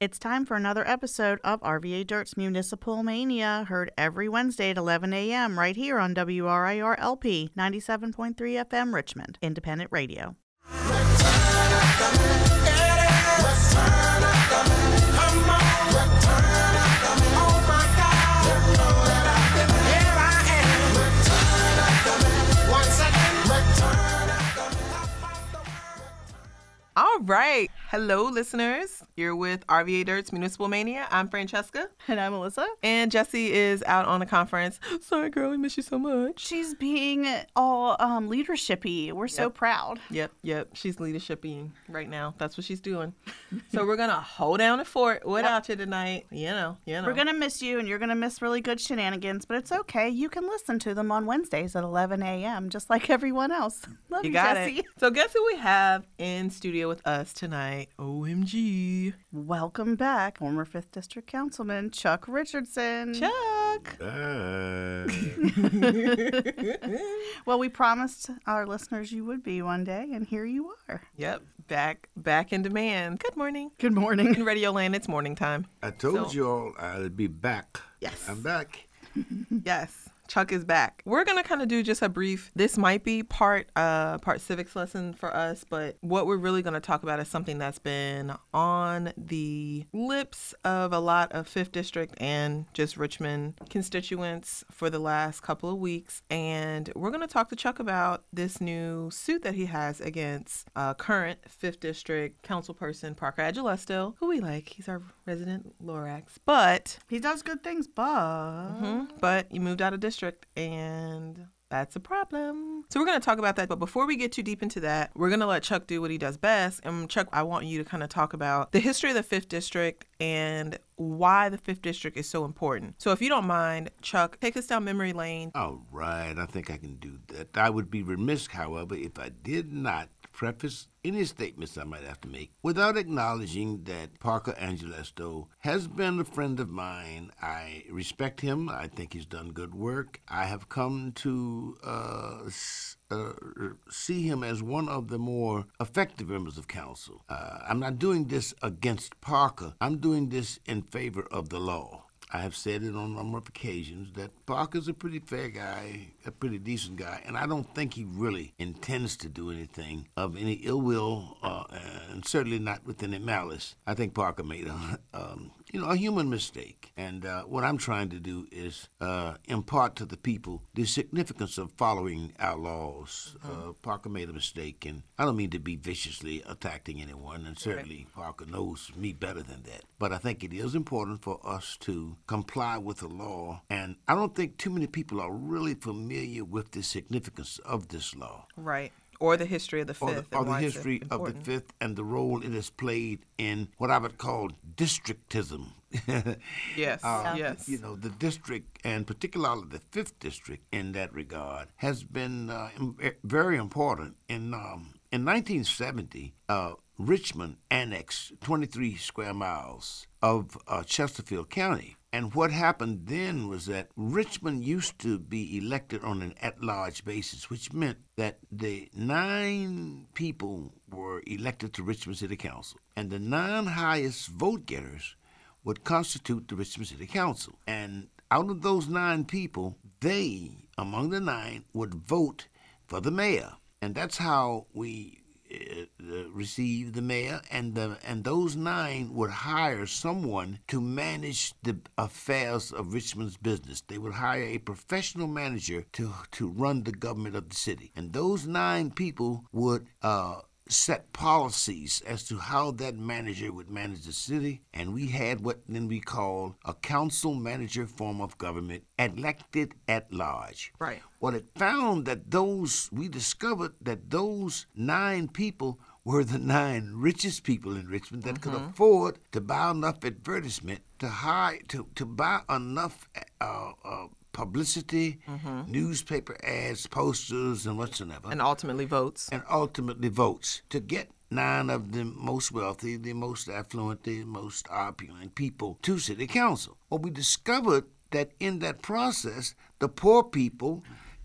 It's time for another episode of RVA Dirt's Municipal Mania, heard every Wednesday at 11 a.m. right here on WRIR LP 97.3 FM Richmond, independent radio. All right. Hello, listeners. You're with RVA Dirt's Municipal Mania. I'm Francesca. And I'm Melissa. And Jesse is out on a conference. Sorry, girl, we miss you so much. She's being all um, leadershipy. We're so proud. Yep, yep. She's leadershiping right now. That's what she's doing. so we're going to hold down the fort without you tonight. You know, you know. We're going to miss you and you're going to miss really good shenanigans, but it's okay. You can listen to them on Wednesdays at 11 a.m., just like everyone else. Love you, You Jesse. it. So guess who we have in studio with us tonight? OMG. Welcome back, former 5th District Councilman Chuck Richardson. Chuck. Uh, Well, we promised our listeners you would be one day, and here you are. Yep. Back back in demand. Good morning. Good morning. In Radio Land, it's morning time. I told So- you all I'd be back. Yes. I'm back. Yes. Chuck is back. We're gonna kind of do just a brief. This might be part uh part civics lesson for us, but what we're really gonna talk about is something that's been on the lips of a lot of Fifth District and just Richmond constituents for the last couple of weeks, and we're gonna talk to Chuck about this new suit that he has against uh, current Fifth District Councilperson Parker Agelasto, who we like. He's our resident Lorax, but He does good things, but hmm But you moved out of district, and that's a problem. So we're going to talk about that. But before we get too deep into that, we're going to let Chuck do what he does best. And Chuck, I want you to kind of talk about the history of the fifth district and why the fifth district is so important. So if you don't mind, Chuck, take us down memory lane. All right, I think I can do that. I would be remiss, however, if I did not preface any statements I might have to make without acknowledging that Parker Agelasto has been a friend of mine. I respect him. I think he's done good work. I have come to uh, uh, see him as one of the more effective members of council. Uh, I'm not doing this against Parker. I'm doing this in favor of the law. I have said it on a number of occasions that Parker's a pretty fair guy, a pretty decent guy, and I don't think he really intends to do anything of any ill will, uh, and certainly not with any malice. I think Parker made a, um, you know, a human mistake, and uh, what I'm trying to do is uh, impart to the people the significance of following our laws. Uh, Parker made a mistake, and I don't mean to be viciously attacking anyone, and certainly Parker knows me better than that. But I think it is important for us to comply with the law, and I don't think too many people are really familiar with the significance of this law Right. Or the history of the or fifth. the, or the history of the fifth and the role it has played in what I would call districtism. Yes. Uh, yes. You know, the district, and particularly the fifth district in that regard, has been uh, eh, very important. In um, in 1970, uh, Richmond annexed 23 square miles of uh, Chesterfield County. And what happened then was that Richmond used to be elected on an at large basis, which meant that the nine people were elected to Richmond City Council. And the nine highest vote getters would constitute the Richmond City Council. And out of those nine people, they, among the nine, would vote for the mayor. And that's how we receive the mail, and the and those nine would hire someone to manage the affairs of Richmond's business. They would hire a professional manager to to run the government of the city, and those nine people would. Uh, set policies as to how that manager would manage the city, and we had what then we call a council manager form of government, elected at large. Right. Well, it found that those, we discovered that those nine people were the nine richest people in Richmond that could afford to buy enough advertisement to hire, to, to buy enough uh, uh, publicity, newspaper ads, posters, and whatsoever and ultimately votes. and ultimately votes to get nine of the most wealthy, the most affluent, the most opulent people to city council. Well, we discovered that in that process, the poor people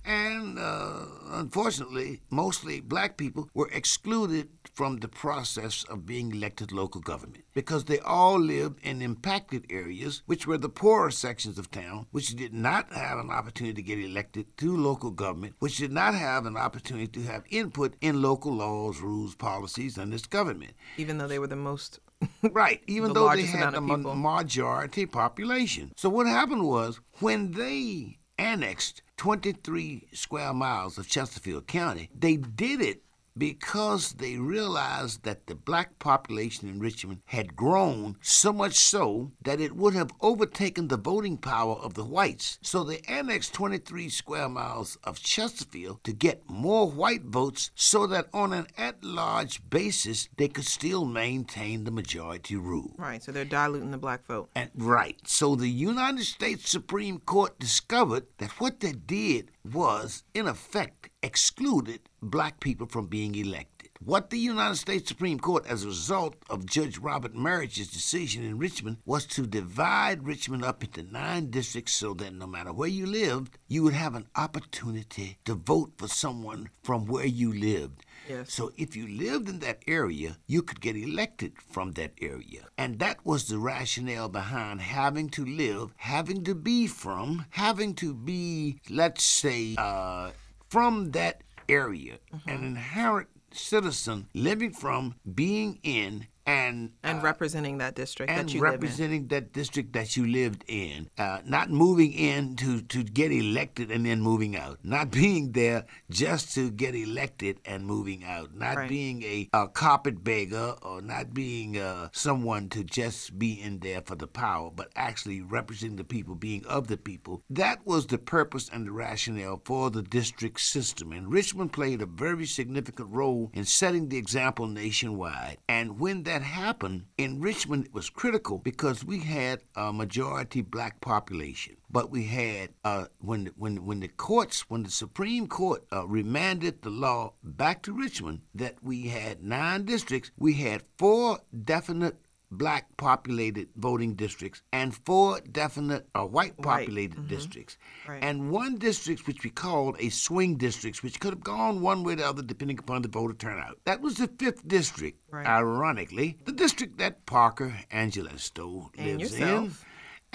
And uh, unfortunately, mostly black people were excluded from the process of being elected local government because they all lived in impacted areas, which were the poorer sections of town, which did not have an opportunity to get elected to local government, which did not have an opportunity to have input in local laws, rules, policies, and its government. Even though they were the most Right, even The though they had the people. majority population. So what happened was when they annexed 23 square miles of Chesterfield County, they did it because they realized that the black population in Richmond had grown so much so that it would have overtaken the voting power of the whites. So they annexed 23 square miles of Chesterfield to get more white votes so that on an at large basis they could still maintain the majority rule. right. So they're diluting the black vote. And right. So the United States Supreme Court discovered that what they did was, in effect, excluded black people from being elected. What the United States Supreme Court, as a result of Judge Robert Merhige's decision in Richmond, was to divide Richmond up into nine districts so that no matter where you lived, you would have an opportunity to vote for someone from where you lived. Yes. So if you lived in that area, you could get elected from that area. And that was the rationale behind having to live, having to be from, having to be, let's say, uh, from that area, an inherent citizen living from, being in, and And representing that district and that you live in. representing that district that you lived in, uh, not moving in to, to get elected and then moving out, not being there just to get elected and moving out, not Right. being a, a carpetbagger or not being uh, someone to just be in there for the power, but actually representing the people, being of the people. That was the purpose and the rationale for the district system. And Richmond played a very significant role in setting the example nationwide. And when that happened in Richmond, it was critical because we had a majority black population. But we had uh, when when when the courts when the Supreme Court uh, remanded the law back to Richmond that we had nine districts, we had four definite black populated voting districts and four definite uh, white populated districts. Right. and one district which we called a swing district which could have gone one way or the other depending upon the voter turnout. That was the fifth district Right. ironically the district that parker Agelasto And lives in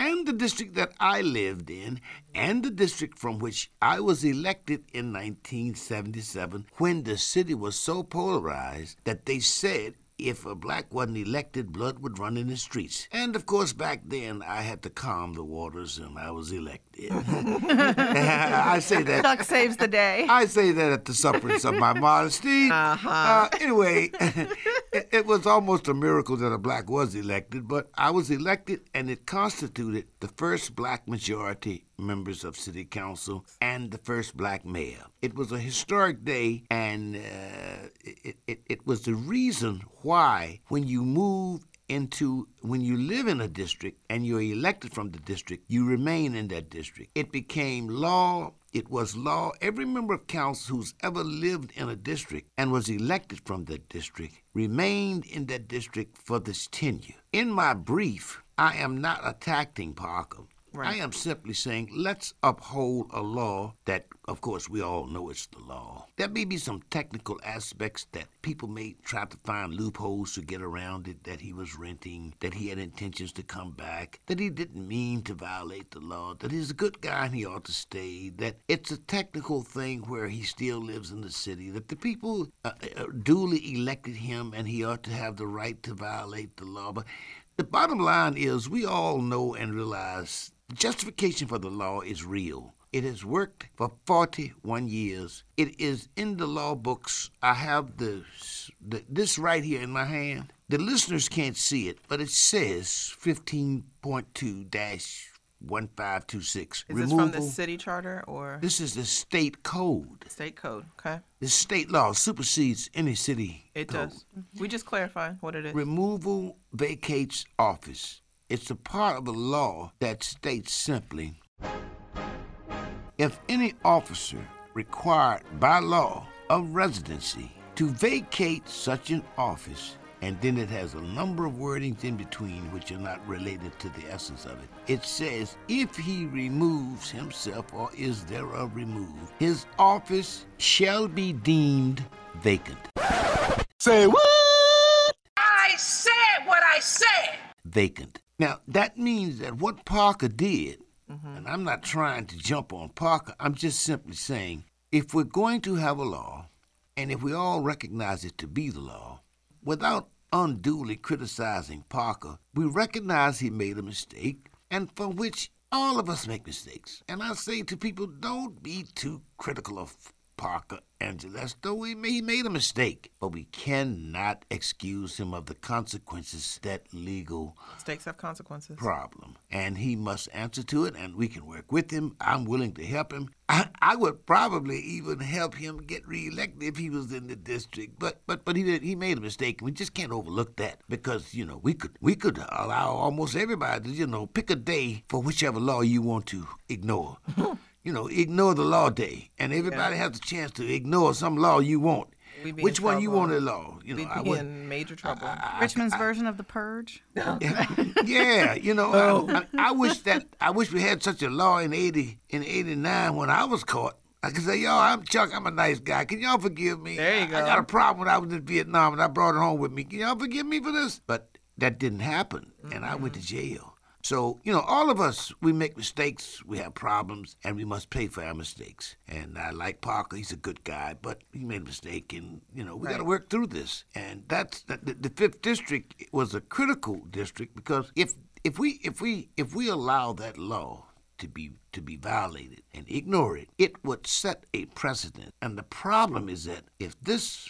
and the district that I lived in, and the district from which I was elected in 1977 when the city was so polarized that they said if a black wasn't elected, blood would run in the streets. And of course, back then I had to calm the waters and I was elected. I say that Chuck saves the day. I say that at the sufferance of my modesty. Uh, anyway, it, it was almost a miracle that a black was elected, but I was elected, and it constituted the first black majority members of city council and the first black mayor. It was a historic day, and uh, it, it, it was the reason why when you move into when you live in a district and you're elected from the district, you remain in that district. It became law. It was law. Every member of council who's ever lived in a district and was elected from that district remained in that district for this tenure. In my brief, I am not attacking Parkham. I am simply saying let's uphold a law that, of course, we all know it's the law. There may be some technical aspects that people may try to find loopholes to get around it, that he was renting, that he had intentions to come back, that he didn't mean to violate the law, that he's a good guy and he ought to stay, that it's a technical thing where he still lives in the city, that the people uh, uh, duly elected him and he ought to have the right to violate the law. But the bottom line is we all know and realize justification for the law is real. It has worked for 41 years. It is in the law books. I have the, the this right here in my hand. The listeners can't see it, but it says 15.2-1526. Is this from the city charter or This is the state code. state code? Okay. The state law supersedes any city It code. does. We just clarify what it is. Removal vacates office. It's a part of a law that states simply if any officer required by law of residency to vacate such an office and then it has a number of wordings in between which are not related to the essence of it. It says, if he removes himself or is thereof removed, his office shall be deemed vacant. Say what? I said what I said. Vacant. Now, that means that what Parker did, and I'm not trying to jump on Parker, I'm just simply saying if we're going to have a law, and if we all recognize it to be the law, without unduly criticizing Parker, we recognize he made a mistake, and for which all of us make mistakes. And I say to people, don't be too critical of Parker Angeles, though he may- he made a mistake, but we cannot excuse him of the consequences that legal Mistakes have consequences. problem, and he must answer to it, and we can work with him. I'm willing to help him. I, I would probably even help him get reelected if he was in the district, but but but he did, he made a mistake, and we just can't overlook that because you know we could we could allow almost everybody to you know pick a day for whichever law you want to ignore. you know, ignore the law day, and everybody has a chance to ignore some law you want. Be Which one you trouble. want to law? You know, We'd I be would. in major trouble. Richmond's version of the purge. yeah, you know, I, oh. I, I wish that I wish we had such a law in eighty in eighty nine when I was caught. I could say, yo, I'm Chuck. I'm a nice guy. Can y'all forgive me? There you I- I got a problem when I was in Vietnam and I brought it home with me. Can y'all forgive me for this? But that didn't happen, and I went to mm-hmm. jail. So, you know, all of us, we make mistakes, we have problems, and we must pay for our mistakes. And I like Parker, he's a good guy, but he made a mistake, and, you know, we got to work through this. And that's the, the, the fifth district was a critical district because if if we if we if we allow that law to be to be violated and ignore it, it would set a precedent. And the problem is that if this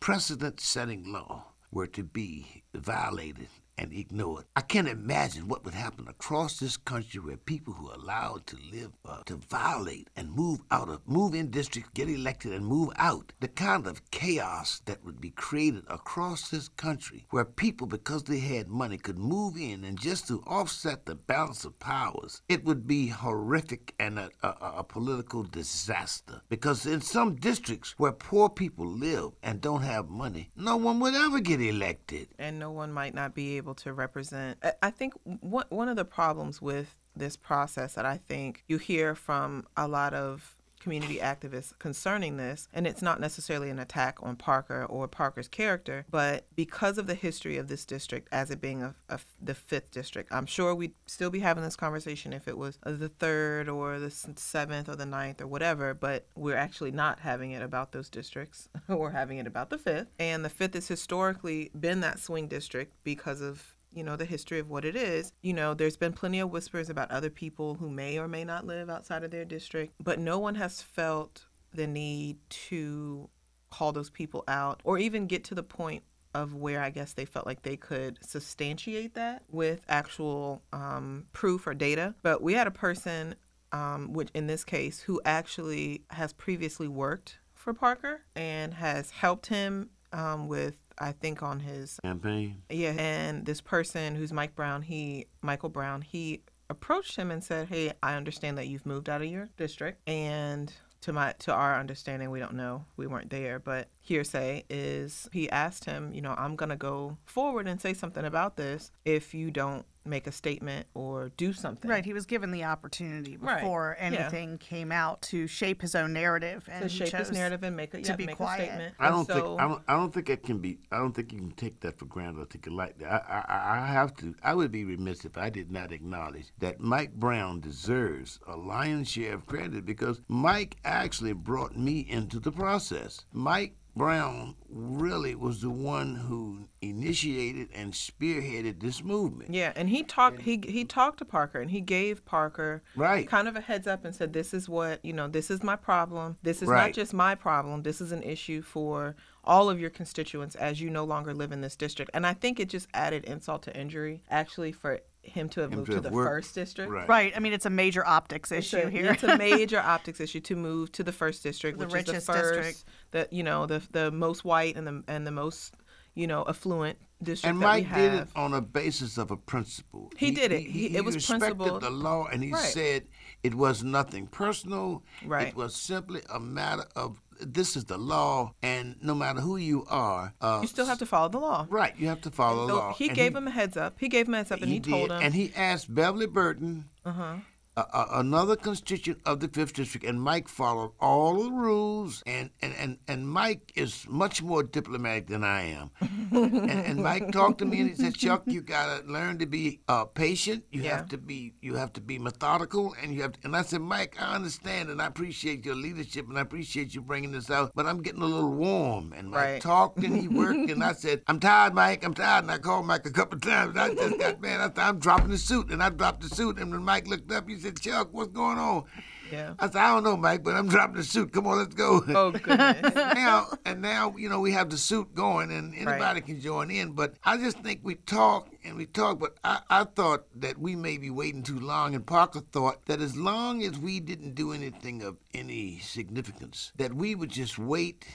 precedent setting law were to be violated and ignored. I can't imagine what would happen across this country where people who are allowed to live uh, to violate and move out of move in districts, get elected and move out. The kind of chaos that would be created across this country where people because they had money could move in and just to offset the balance of powers. It would be horrific and a, a, a political disaster because in some districts where poor people live and don't have money, no one would ever get elected. and no one might not be able to represent. I- think one of the problems with this process that I think you hear from a lot of community activists concerning this, and it's not necessarily an attack on Parker or Parker's character, but because of the history of this district as it being a, a- the fifth district, I'm sure we'd still be having this conversation if it was the third or the seventh or the ninth or whatever, but we're actually not having it about those districts. we're having it about the fifth. And the fifth has historically been that swing district because of you know the history of what it is you know there's been plenty of whispers about other people who may or may not live outside of their district but no one has felt the need to call those people out or even get to the point of where I guess they felt like they could substantiate that with actual um, proof or data. But we had a person, um, which in this case, who actually has previously worked for Parker and has helped him um, with, I think, on his Campaign. yeah, and this person who's Mike Brown, he Michael Brown, he approached him and said, "Hey, I understand that you've moved out of your district, and to my to our understanding, we don't know, we weren't there, but hearsay is he asked him, you know, I'm gonna go forward and say something about this if you don't make a statement or do something. Right, he was given the opportunity Right, before yeah. anything came out to shape his own narrative, and To shape his narrative and make a to yeah, be make quiet. a statement. I don't so, think I don't, I don't think it can be. I don't think you can take that for granted or take it lightly. I, I I- I have to. I would be remiss if I did not acknowledge that Mike Brown deserves a lion's share of credit because Mike actually brought me into the process. Mike Brown really was the one who initiated and spearheaded this movement. Yeah, and he talked he he talked to Parker and he gave Parker Right. kind of a heads up and said this is what, you know, this is my problem. This is not just my problem. This is an issue for all of your constituents as you no longer live in this district. And I think it just added insult to injury actually for him to have Him moved to to have the worked- first district. Right. Right, I mean it's a major optics It's issue a, here. It's a major optics issue to move to the first district, The which richest is the first, district. the you know the the most white and the and the most you know affluent district And that Mike we have. did it on a basis of a principle. He did it. He- it was respected principled. the law, and he Right. said it was nothing personal. Right. It was simply a matter of this is the law, and no matter who you are, uh, You still have to follow the law. right. You have to follow the law. he And gave him a heads up. He gave him a heads up, and he, did, told him. Uh-huh. and he asked Beverly Burton, a, a, another constituent of the fifth district, and Mike followed all the rules. And and, and, and Mike is much more diplomatic than I am. and, and Mike talked to me and he said, "Chuck, you gotta learn to be uh, patient. You Yeah. have to be you have to be methodical, and you have." To, and I said, "Mike, I understand, and I appreciate your leadership, and I appreciate you bringing this out, but I'm getting a little warm." And Mike Right. talked and he worked, and I said, "I'm tired, Mike. I'm tired." And I called Mike a couple of times. And I just got man. I said, "I'm dropping the suit," and I dropped the suit. And when Mike looked up, he said, "Chuck, what's going on?" yeah. I said, "I don't know, Mike, but I'm dropping the suit. Come on, let's go." Oh goodness. now and now, you know, we have the suit going, and anybody can join in. But I just think we talk and we talk. But I, I thought that we may be waiting too long, and Parker thought that as long as we didn't do anything of any significance, that we would just wait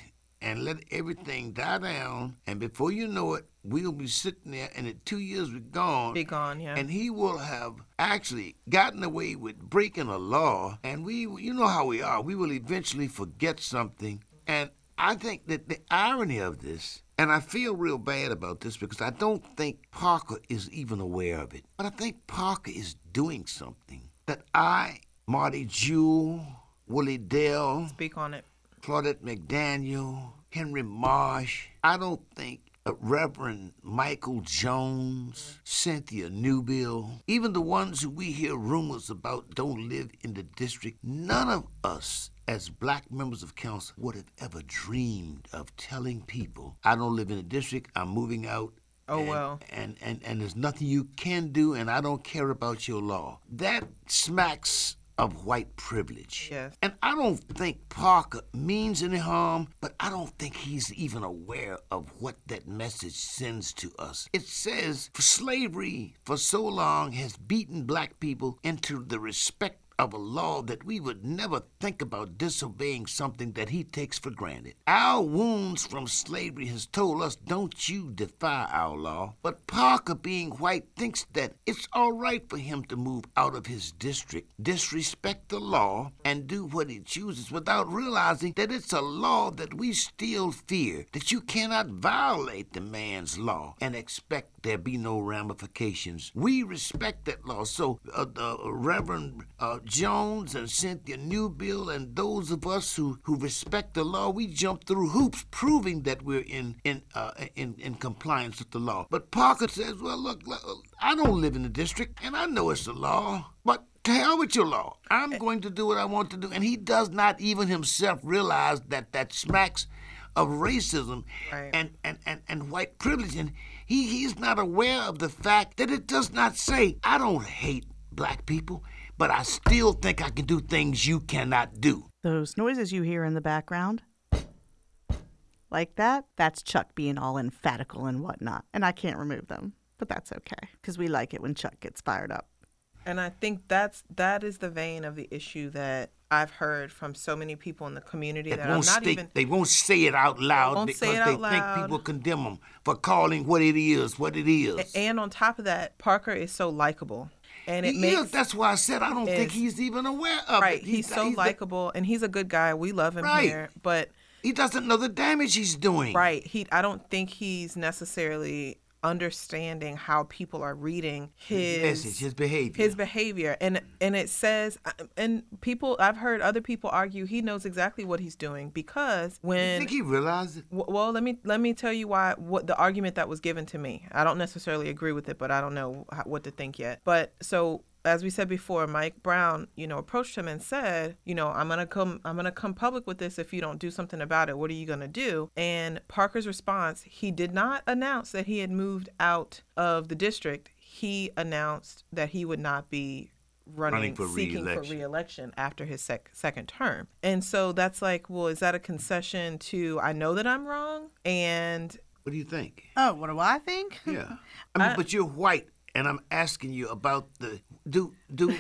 and let everything die down, and before you know it, we'll be sitting there, and in two years we're gone. Be gone, yeah. And he will have actually gotten away with breaking a law, and we, you know how we are, we will eventually forget something. And I think that the irony of this, and I feel real bad about this because I don't think Parker is even aware of it, but I think Parker is doing something that I, Marty Jewell, Willie Dell, Speak on it. Claudette McDaniel, Henry Marsh. I don't think uh, Reverend Michael Jones, Cynthia Newbille, even the ones who we hear rumors about don't live in the district, none of us as black members of council would have ever dreamed of telling people, I don't live in the district, I'm moving out. Oh, and- well. And, and, and there's nothing you can do, and I don't care about your law. That smacks of white privilege. Yes. And I don't think Parker means any harm, but I don't think he's even aware of what that message sends to us. It says, for slavery for so long has beaten black people into the respect of a law that we would never think about disobeying something that he takes for granted. Our wounds from slavery has told us don't you defy our law. But Parker being white thinks that it's all right for him to move out of his district, disrespect the law, and do what he chooses without realizing that it's a law that we still fear, that you cannot violate the man's law and expect there be no ramifications. We respect that law. So, uh, the Reverend uh, Jones and Cynthia Newbille and those of us who, who respect the law, we jump through hoops, proving that we're in in, uh, in in compliance with the law. But Parker says, "Well, look, look, I don't live in the district, and I know it's the law, but." To hell with your law. I'm going to do what I want to do. And he does not even himself realize that that smacks of racism Right. and, and, and, and white privilege. And he, he's not aware of the fact that it does not say, I don't hate black people, but I still think I can do things you cannot do. Those noises you hear in the background, like that, that's Chuck being all emphatical and whatnot. And I can't remove them, but that's okay because we like it when Chuck gets fired up. And I think that's that is the vein of the issue that I've heard from so many people in the community They that I'm won't, stay, even they won't say it out loud because say they out think loud. people condemn them for calling what it is what it is. and on top of that, Parker is so likable. And it he makes is. That's why I said I don't think he's even aware of right. it. He's, so likable and he's a good guy. We love him Right. here. But he doesn't know the damage he's doing. right, he I don't think he's necessarily understanding how people are reading his message, his behavior. his behavior and and it says uh, and people i've heard other people argue he knows exactly what he's doing because when. I think he realized. W- Well, let me let me tell you why what the argument that was given to me. I don't necessarily agree with it, but I don't know how, what to think yet. But so as we said before, Mike Brown, you know, approached him and said, you know, I'm gonna come, I'm gonna come public with this if you don't do something about it. What are you gonna do? And Parker's response, he did not announce that he had moved out of the district. He announced that he would not be running, Running for seeking re-election. for re-election after his sec- second term. And so that's like, well, is that a concession to I know that I'm wrong and What do you think? Oh, what do I think? Yeah. I mean, but you're white, and I'm asking you about the do do.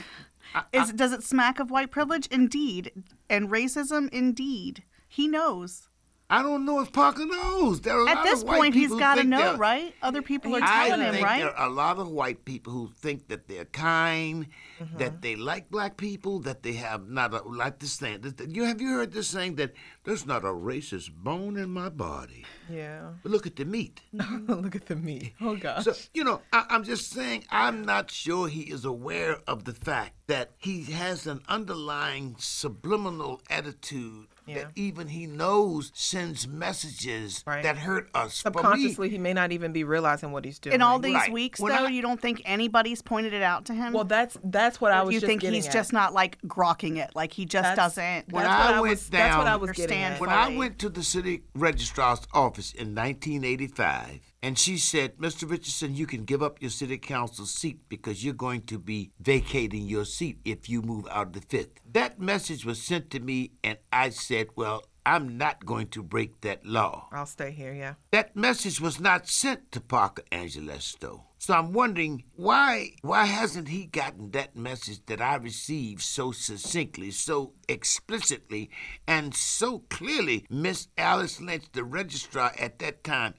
I, Is, does it smack of white privilege? Indeed. And racism? Indeed. He knows. I don't know if Parker knows. There are a At lot this of white point, he's got to know, right? Other people are I telling him, right? there are a lot of white people who think that they're kind, Mm-hmm. that they like black people, that they have not a, like this saying. this- You have you heard this saying that there's not a racist bone in my body. Yeah. But look at the meat. Look at the meat. Oh gosh. So, you know, I, I'm just saying, I'm not sure he is aware of the fact that he has an underlying subliminal attitude Yeah. that even he knows sends messages Right. that hurt us. Subconsciously, he may not even be realizing what he's doing. In all these Right. weeks, When though, I- you don't think anybody's pointed it out to him? well, that's that's what I Or was you just think getting he's at. just not like grokking it, like he just That's- doesn't. When that's I what I went was. that's what I was getting at. When I went to the city registrar's office in 1985, and she said, Mr. Richardson, you can give up your city council seat because you're going to be vacating your seat if you move out of the fifth. That message was sent to me, and I said, Well, I'm not going to break that law. I'll stay here. Yeah. That message was not sent to Parker Agelasto. So I'm wondering why why hasn't he gotten that message that I received so succinctly, so explicitly, and so clearly? Miss Alice Lynch, the registrar at that time,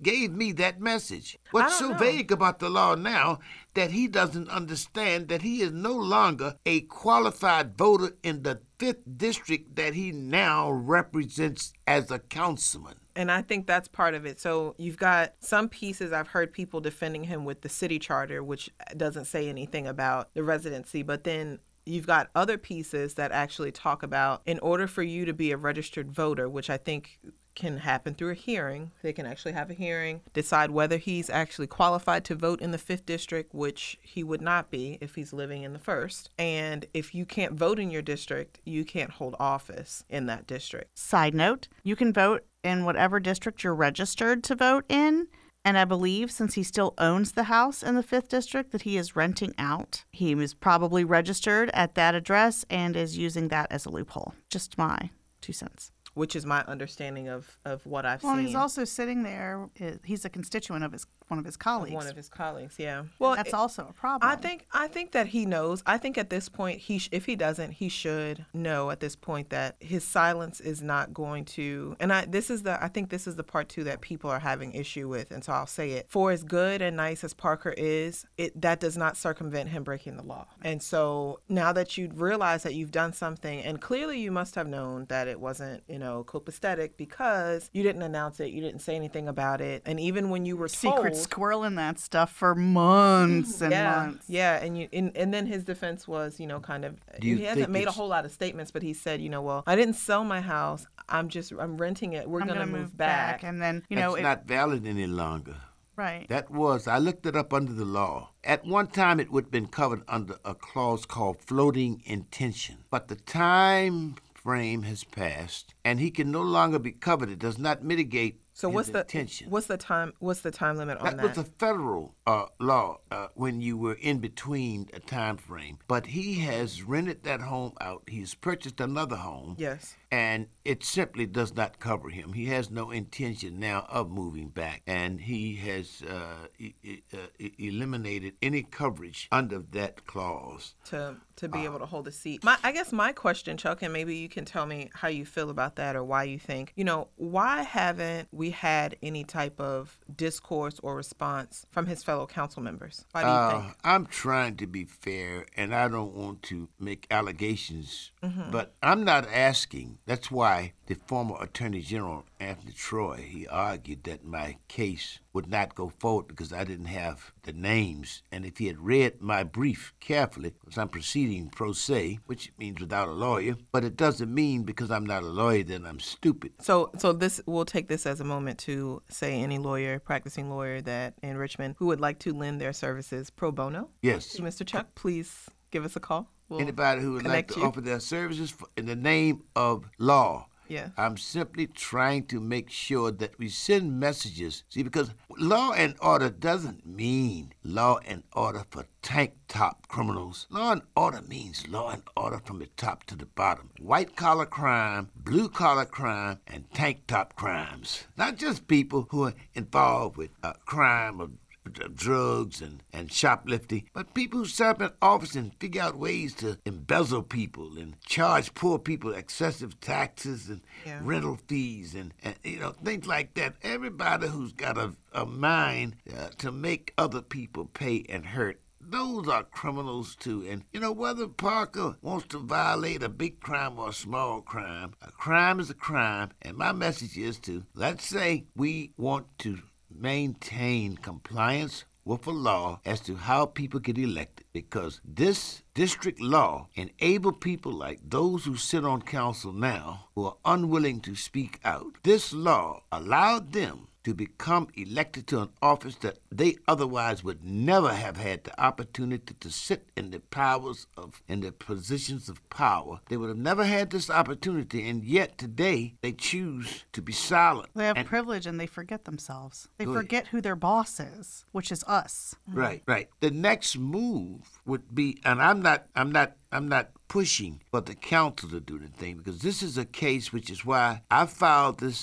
gave me that message. What's so know. vague about the law now that he doesn't understand that he is no longer a qualified voter in the fifth district that he now represents as a councilman? And I think that's part of it. So you've got some pieces I've heard people defending him with the city charter, which doesn't say anything about the residency, but then you've got other pieces that actually talk about in order for you to be a registered voter, which I think can happen through a hearing. They can actually have a hearing, decide whether he's actually qualified to vote in the 5th district, which he would not be if he's living in the 1st. And if you can't vote in your district, you can't hold office in that district. Side note, you can vote in whatever district you're registered to vote in. And I believe since he still owns the house in the 5th district that he is renting out, he was probably registered at that address and is using that as a loophole. Just my two cents. Which is my understanding of, of what I've Well, seen. Well, he's also sitting there. He's a constituent of his one of his colleagues. one of his colleagues. Yeah. Well, That's it- also a problem. I think I think that he knows. I think at this point, he sh- if he doesn't, he should know at this point that his silence is not going to. And I this is the I think this is the part too that people are having issue with. And so I'll say it. For as good and nice as Parker is, it that does not circumvent him breaking the law. And so now that you realize that you've done something, and clearly you must have known that it wasn't you know copacetic because you didn't announce it, you didn't say anything about it, and even when you were secret told, squirreling that stuff for months mm-hmm. and yeah, months. Yeah, and you and, and then his defense was, you know, kind of you he hasn't think made a whole lot of statements, but he said, you know, well, I didn't sell my house. I'm just I'm renting it. We're I'm gonna, gonna move, back. and then you That's know, it's not valid any longer. right? That was, I looked it up under the law. At one time, it would have been covered under a clause called floating intention. But the time frame has passed, and he can no longer be covered. It does not mitigate so what's the what's the time what's the time limit on that, that? was a federal uh, law uh, when you were in between a time frame. But he has rented that home out. He's purchased another home. yes. and it simply does not cover him. He has no intention now of moving back, and he has uh, e- e- uh, eliminated any coverage under that clause. to to be able to hold a seat. My I guess my question, Chuck, and maybe you can tell me how you feel about that or why you think, you know, why haven't we had any type of discourse or response from his fellow council members? Why do you Uh, think? I'm trying to be fair, and I don't want to make allegations, Mm-hmm. but I'm not asking. That's why the former Attorney General Anthony Troy he argued that my case would not go forward because I didn't have the names, and if he had read my brief carefully, because I'm proceeding pro se, which means without a lawyer, but it doesn't mean because I'm not a lawyer that I'm stupid. So, so this we'll take this as a moment to say any lawyer, practicing lawyer that in Richmond who would like to lend their services pro bono Yes. Mr. Chuck, please give us a call. We'll Anybody who would like to you. offer their services in the name of law. I'm simply trying to make sure that we send messages. See, because law and order doesn't mean law and order for tank top criminals. Law and order means law and order from the top to the bottom. White collar crime, blue collar crime, and tank top crimes. Not just people who are involved with uh, crime of drugs and, and shoplifting, but people who serve in office and figure out ways to embezzle people and charge poor people excessive taxes and Yeah. rental fees and, and you know things like that. Everybody who's got a, a mind uh, to make other people pay and hurt those are criminals too. And you know, whether Parker wants to violate a big crime or a small crime, a crime is a crime. And my message is to let's say we want to maintain compliance with a law as to how people get elected because this district law enable people like those who sit on council now who are unwilling to speak out. This law allowed them to become elected to an office that they otherwise would never have had the opportunity to sit in the powers of in the positions of power. They would have never had this opportunity and yet today they choose to be silent. They have And- privilege and they forget themselves. They Go ahead. forget who their boss is, which is us. Mm-hmm. Right, right. The next move would be, and I'm not, I'm not, I'm not pushing for the council to do the thing because this is a case which is why I filed this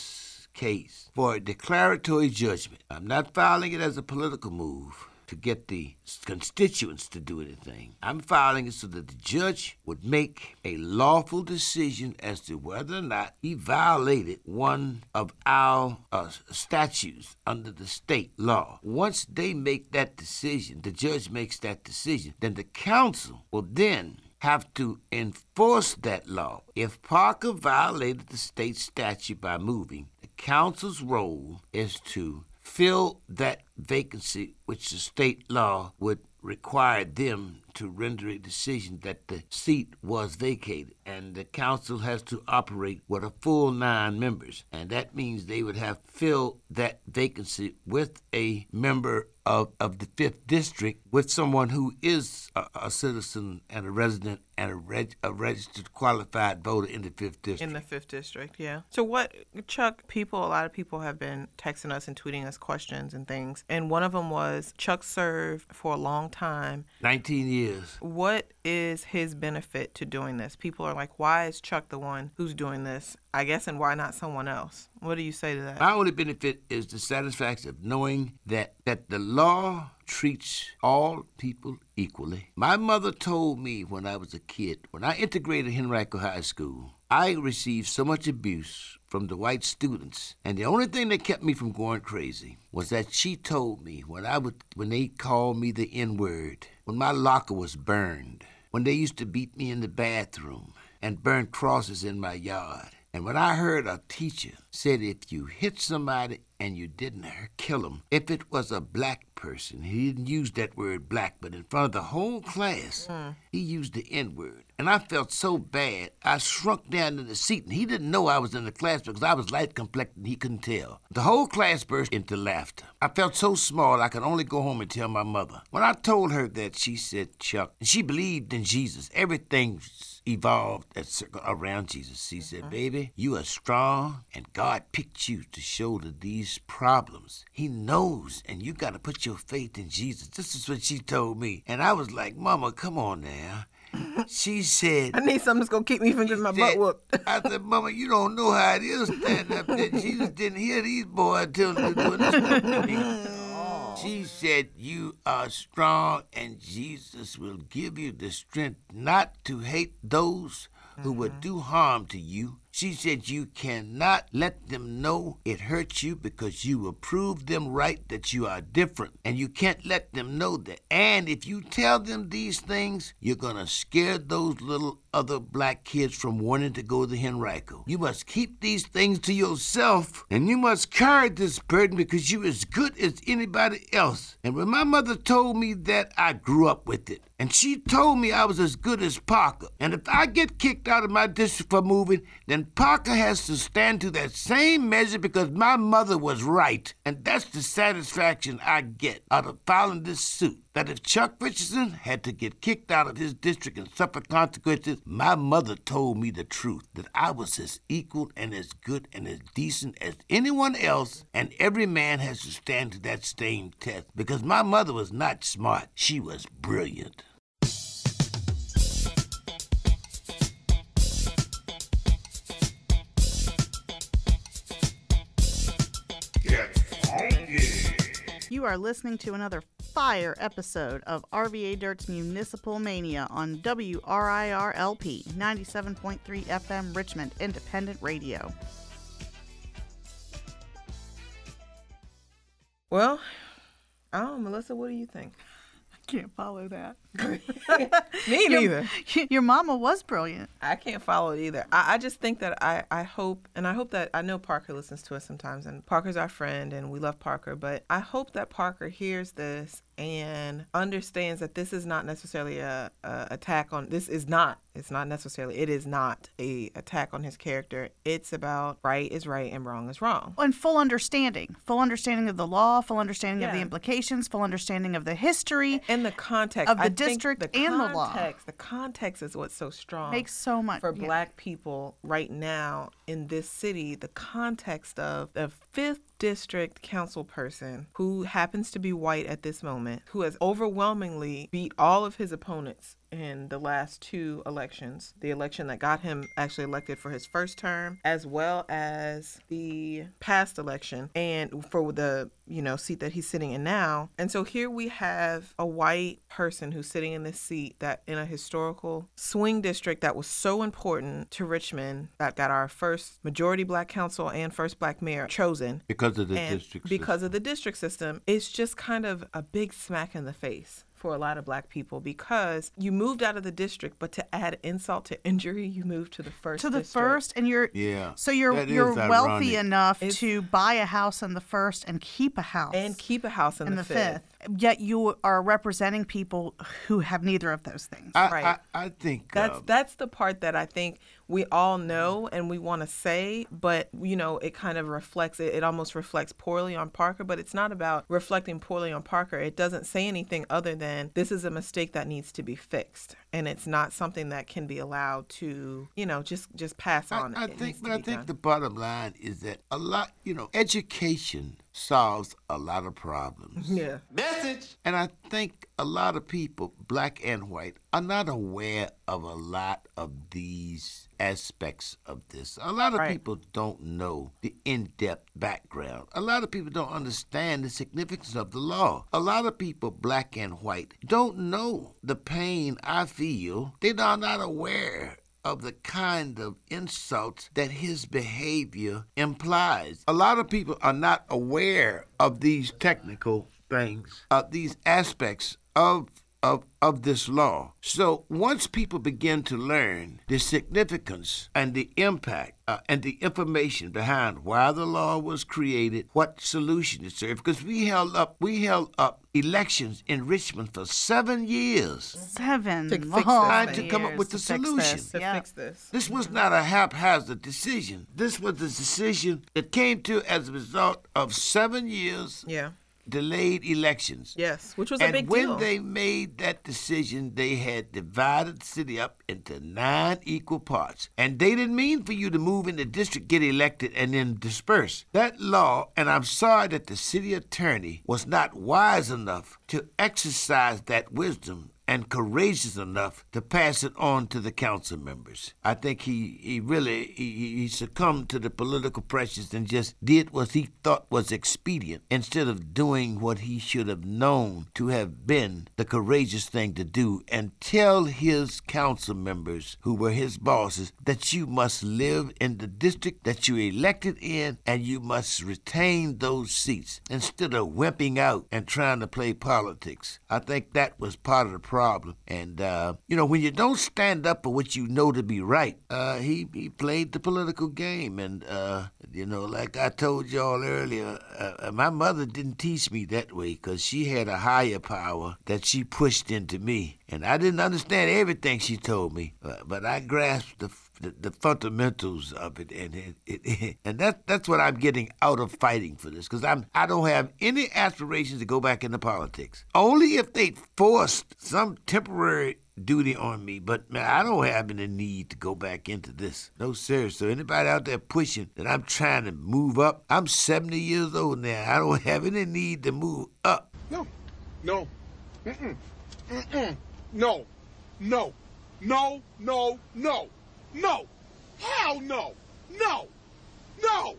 case for a declaratory judgment. I'm not filing it as a political move to get the constituents to do anything. I'm filing it so that the judge would make a lawful decision as to whether or not he violated one of our uh, statutes under the state law. Once they make that decision, the judge makes that decision, then the council will then have to enforce that law. If Parker violated the state statute by moving, the council's role is to fill that vacancy which the state law would require them to render a decision that the seat was vacated. And the council has to operate with a full nine members. And that means they would have filled that vacancy with a member of, of the fifth district with someone who is a, a citizen and a resident and a, reg, a registered qualified voter in the fifth district. In the fifth district, yeah. So what, Chuck? People, a lot of people have been texting us and tweeting us questions and things, and one of them was Chuck served for a long time. 19 years. What is his benefit to doing this? People are like, why is Chuck the one who's doing this? I guess, and why not someone else? What do you say to that? My only benefit is the satisfaction of knowing that, that the law treats all people equally. My mother told me when I was a kid, when I integrated Henrico High School, I received so much abuse from the white students, and the only thing that kept me from going crazy was that she told me when I would when they called me the N-word, when my locker was burned, when they used to beat me in the bathroom and burn crosses in my yard. And when I heard a teacher said if you hit somebody and you didn't kill him, if it was a black person, he didn't use that word black, but in front of the whole class, hmm. he used the N word. And I felt so bad, I shrunk down in the seat, and he didn't know I was in the class because I was light complected and he couldn't tell. The whole class burst into laughter. I felt so small I could only go home and tell my mother. When I told her that, she said, Chuck, and she believed in Jesus. Everything evolved around Jesus. He said, uh-huh. Baby, you are strong, and God picked you to shoulder these problems. He knows, and you got to put your faith in Jesus. This is what she told me. And I was like, Mama, come on now. She said, I need something that's gonna keep me from getting my butt said- whooped. I said, Mama, you don't know how it is standing up there. Jesus didn't hear these boys telling you doing She said, You are strong, and Jesus will give you the strength not to hate those who would mm-hmm. do harm to you. She said, You cannot let them know it hurts you because you will prove them right that you are different. And you can't let them know that. And if you tell them these things, you're going to scare those little other black kids from wanting to go to Henrico. You must keep these things to yourself, and you must carry this burden because you're as good as anybody else. And when my mother told me that, I grew up with it. And she told me I was as good as Parker. And if I get kicked out of my district for moving, then Parker has to stand to that same measure because my mother was right. And that's the satisfaction I get out of filing this suit. That if Chuck Richardson had to get kicked out of his district and suffer consequences, my mother told me the truth that I was as equal and as good and as decent as anyone else, and every man has to stand to that same test because my mother was not smart, she was brilliant. You are listening to another fire episode of RVA Dirt's Municipal Mania on WRIRLP 97.3 FM Richmond Independent Radio. Well, oh, Melissa, what do you think? Can't follow that. Me neither. Your mama was brilliant. I can't follow it either. I, I just think that I, I hope, and I hope that I know Parker listens to us sometimes, and Parker's our friend, and we love Parker, but I hope that Parker hears this and understands that this is not necessarily a, a attack on this is not it's not necessarily it is not a attack on his character it's about right is right and wrong is wrong And full understanding. Full understanding of the law, full understanding of the implications, full understanding of the history. and the context Of the I district the and the law. context, the context is what's so strong Makes so much for yeah. black people right now in this city the context of the fifth district council person who happens to be white at this moment who has overwhelmingly beat all of his opponents in the last two elections. The election that got him actually elected for his first term as well as the past election and for the you know seat that he's sitting in now. And so here we have a white person who's sitting in this seat that in a historical swing district that was so important to richmond that got our first majority black council and first black mayor chosen. Because of the and district because of the district system it's just kind of a big smack in the face for a lot of black people because you moved out of the district but to add insult to injury you moved to the first to the district. first and you're Yeah, so you're that is you're wealthy ironic. enough It's- to buy a house in the first and keep a house and keep a house in, in the, the fifth. fifth. Yet you are representing people who have neither of those things. I, Right. I, I think That's uh, that's the part that I think we all know and we want to say, but you know, it kind of reflects it. It almost reflects poorly on Parker, but it's not about reflecting poorly on Parker. It doesn't say anything other than this is a mistake that needs to be fixed, and it's not something that can be allowed to, you know, just just pass on. I It think, but I think done. the bottom line is that a lot, you know, education solves a lot of problems. yeah. Message. And I think a lot of people, black and white, are not aware of a lot of these aspects of this. A lot of Right. people don't know the in depth background. A lot of people don't understand the significance of the law. A lot of people, black and white, don't know the pain I feel. They are not aware of the kind of insults that his behavior implies. A lot of people are not aware of these technical things, of these aspects of of, of this law. So once people begin to learn the significance and the impact uh, and the information behind why the law was created, what solution it served, because we held up we held up elections in Richmond for seven years Seven To fix long trying to come up with the solution. this. To Yeah. fix this. This was not a haphazard decision. This was a decision that came to as a result of seven years Yeah. Delayed elections. Yes. Which was a and big when deal. they made that decision, they had divided the city up into nine equal parts. And they didn't mean for you to move in the district, get elected, and then disperse. That law, and I'm sorry that the city attorney was not wise enough to exercise that wisdom and courageous enough to pass it on to the council members. I think he, he really he, he succumbed to the political pressures and just did what he thought was expedient instead of doing what he should have known to have been the courageous thing to do and tell his council members who were his bosses that you must live in the district that you're elected in and you must retain those seats instead of wimping out and trying to play politics. I think that was part of the problem. And, uh, you know, when you don't stand up for what you know to be right, uh, he, he played the political game. And, uh, you know, like I told y'all earlier, uh, my mother didn't teach me that way because she had a higher power that she pushed into me. And I didn't understand everything she told me, uh, but I grasped the the, the fundamentals of it, and it, it, and that that's what I'm getting out of fighting for this, because I'm I don't have any aspirations to go back into politics. Only if they forced some temporary duty on me, but man, I don't have any need to go back into this. No, sir. So anybody out there pushing that I'm trying to move up, I'm 70 years old now. I don't have any need to move up. No. No. Mm-mm. Mm-mm. No. No. No. No. No. No. Hell no. No. No.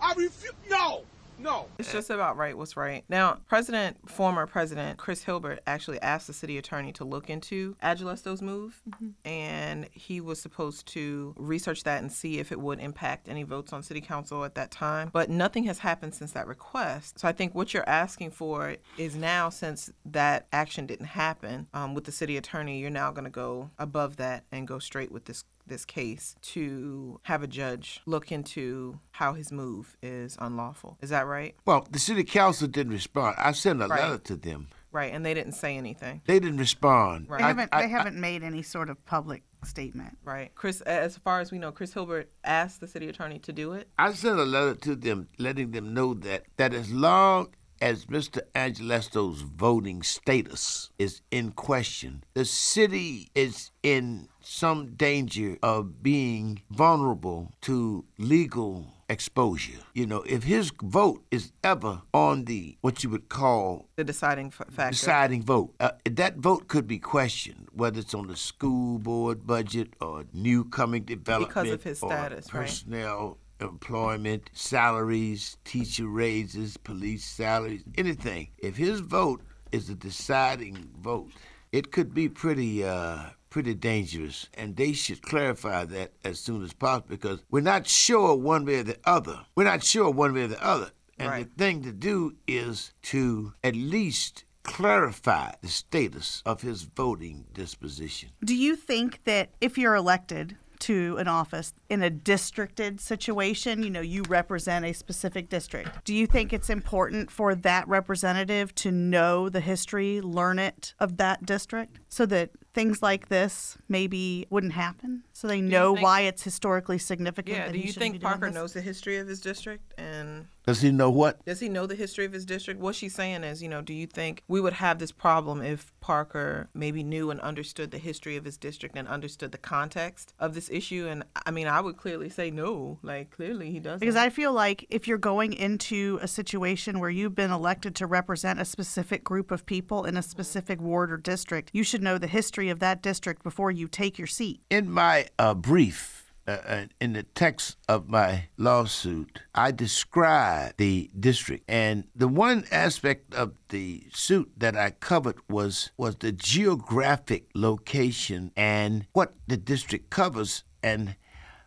I refuse. No. No. It's just about right what's right. Now, President, former President Chris Hilbert actually asked the city attorney to look into Agelasto's move, and he was supposed to research that and see if it would impact any votes on city council at that time. But nothing has happened since that request. So I think what you're asking for is now, since that action didn't happen um, with the city attorney, you're now going to go above that and go straight with this this case to have a judge look into how his move is unlawful. Is that right? Well, the city council didn't respond. I sent a Right. letter to them. Right, and they didn't say anything. They didn't respond. Right. They haven't. I- they haven't made any sort of public statement. Right. Chris, as far as we know, Chris Hilbert asked the city attorney to do it. I sent a letter to them letting them know that that as long as Mr. Agelasto's voting status is in question, the city is in some danger of being vulnerable to legal exposure. You know, if his vote is ever on the what you would call The deciding f- factor. deciding vote. Uh, that vote could be questioned, whether it's on the school board budget or new coming development because of his status, right. personnel employment, salaries, teacher raises, police salaries, anything. If his vote is the deciding vote, it could be pretty uh, pretty dangerous, and they should clarify that as soon as possible because we're not sure one way or the other. We're not sure one way or the other. And Right. the thing to do is to at least clarify the status of his voting disposition. Do you think that if you're elected to an office in a districted situation, you know, you represent a specific district, do you think it's important for that representative to know the history, learn it of that district so that things like this maybe wouldn't happen? So they know think- why it's historically significant? Yeah. that Do you think Parker knows the history of his district and Does he know what? Does he know the history of his district? What she's saying is, you know, do you think we would have this problem if Parker maybe knew and understood the history of his district and understood the context of this issue? And I mean, I would clearly say no. Like, clearly he doesn't. Because I feel like if you're going into a situation where you've been elected to represent a specific group of people in a specific ward or district, you should know the history of that district before you take your seat. In my uh, brief, uh, uh, in the text of my lawsuit, I described the district, and the one aspect of the suit that I covered was was the geographic location and what the district covers, and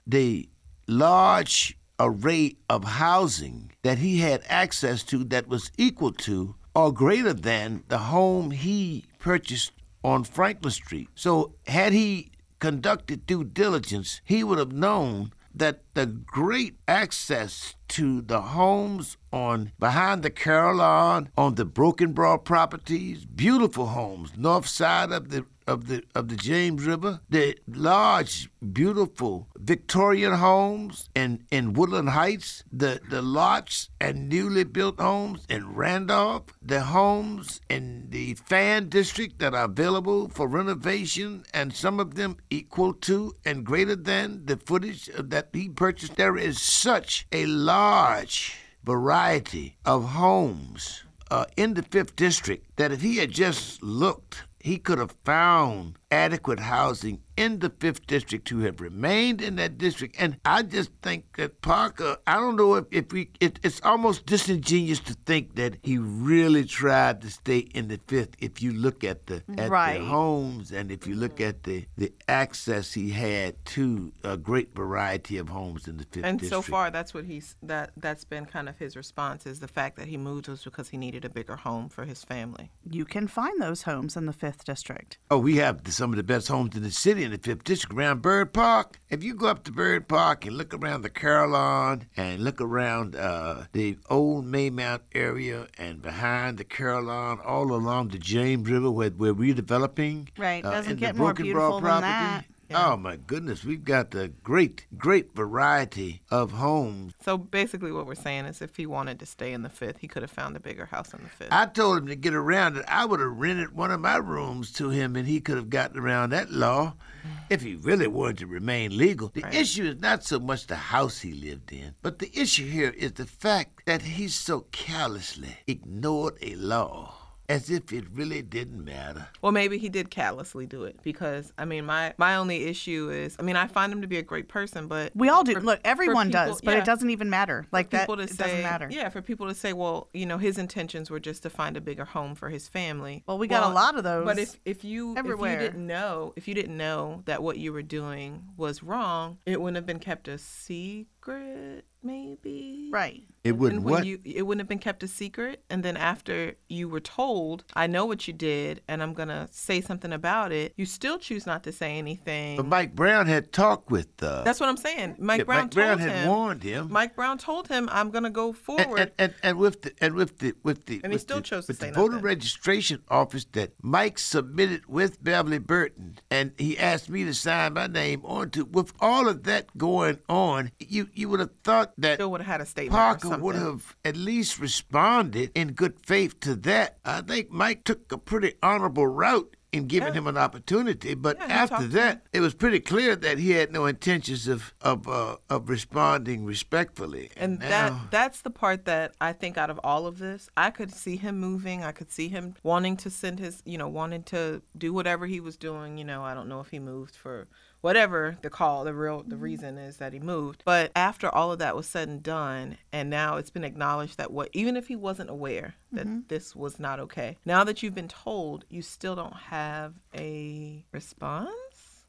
the large array of housing that he had access to that was equal to or greater than the home he purchased on Franklin Street. So, had he conducted due diligence, he would have known that the great access to the homes on behind the Carillon, on the Broken Broad properties, beautiful homes, north side of the of the of the James River, the large, beautiful Victorian homes in, in Woodland Heights, the, the lots and newly built homes in Randolph, the homes in the Fan District that are available for renovation, and some of them equal to and greater than the footage that he purchased. There is such a large variety of homes uh, in the fifth district that if he had just looked, he could have found adequate housing in the fifth district to have remained in that district. And I just think that Parker, I don't know if, if we, it, it's almost disingenuous to think that he really tried to stay in the fifth. If you look at the at Right. the homes and if you look mm-hmm. at the the access he had to a great variety of homes in the fifth and district. so far, that's what he's that that's been kind of his response is the fact that he moved was because he needed a bigger home for his family. You can find those homes in the 5th District. Oh, we have the, some of the best homes in the city in the Fifth District around Byrd Park. If you go up to Byrd Park and look around the Carillon and look around uh, the old Maymont area and behind the Carillon, all along the James River where, where we're developing. Right, uh, doesn't in the get more beautiful Broad than that. Oh my goodness, we've got the great, great variety of homes. So basically, what we're saying is, if he wanted to stay in the fifth, he could have found a bigger house in the fifth. I told him to get around it. I would have rented one of my rooms to him and he could have gotten around that law if he really wanted to remain legal. The Right. issue is not so much the house he lived in, but the issue here is the fact that he so callously ignored a law as if it really didn't matter. Well, maybe he did callously do it because I mean, my my only issue is, I mean, I find him to be a great person, but We all do. for- Look, everyone people- does, but yeah, it doesn't even matter. Like that, people to it say, doesn't matter. Yeah, for people to say, well, you know, his intentions were just to find a bigger home for his family. Well, we got a lot of those But if if you everywhere. if you didn't know if you didn't know that what you were doing was wrong, it wouldn't have been kept a secret, maybe. Right. It wouldn't And what? you it wouldn't have been kept a secret and then after you were told i know what you did and i'm gonna say something about it you still choose not to say anything but Mike Brown had talked with. Uh, that's what i'm saying mike yeah, brown Mike Brown had him warned him. mike brown told him i'm gonna go forward and, and, and with the and with the with the And he still the, chose to say the voter nothing. registration office that Mike submitted with Beverly Burton, and he asked me to sign my name onto. With all of that going on, you you would have thought that still would have had a statement Parker something. would have at least responded in good faith to that. I think Mike took a pretty honorable route in giving Yeah. him an opportunity, but Yeah, after that, it was pretty clear that he had no intentions of of uh, of responding respectfully. and now, that that's the part that I think out of all of this, I could see him moving. I could see him wanting to send his, you know, wanting to do whatever he was doing. You know, I don't know if he moved for whatever the call, the real, the reason is that he moved. But after all of that was said and done, and now it's been acknowledged that what, even if he wasn't aware that this was not okay, now that you've been told, you still don't have a response.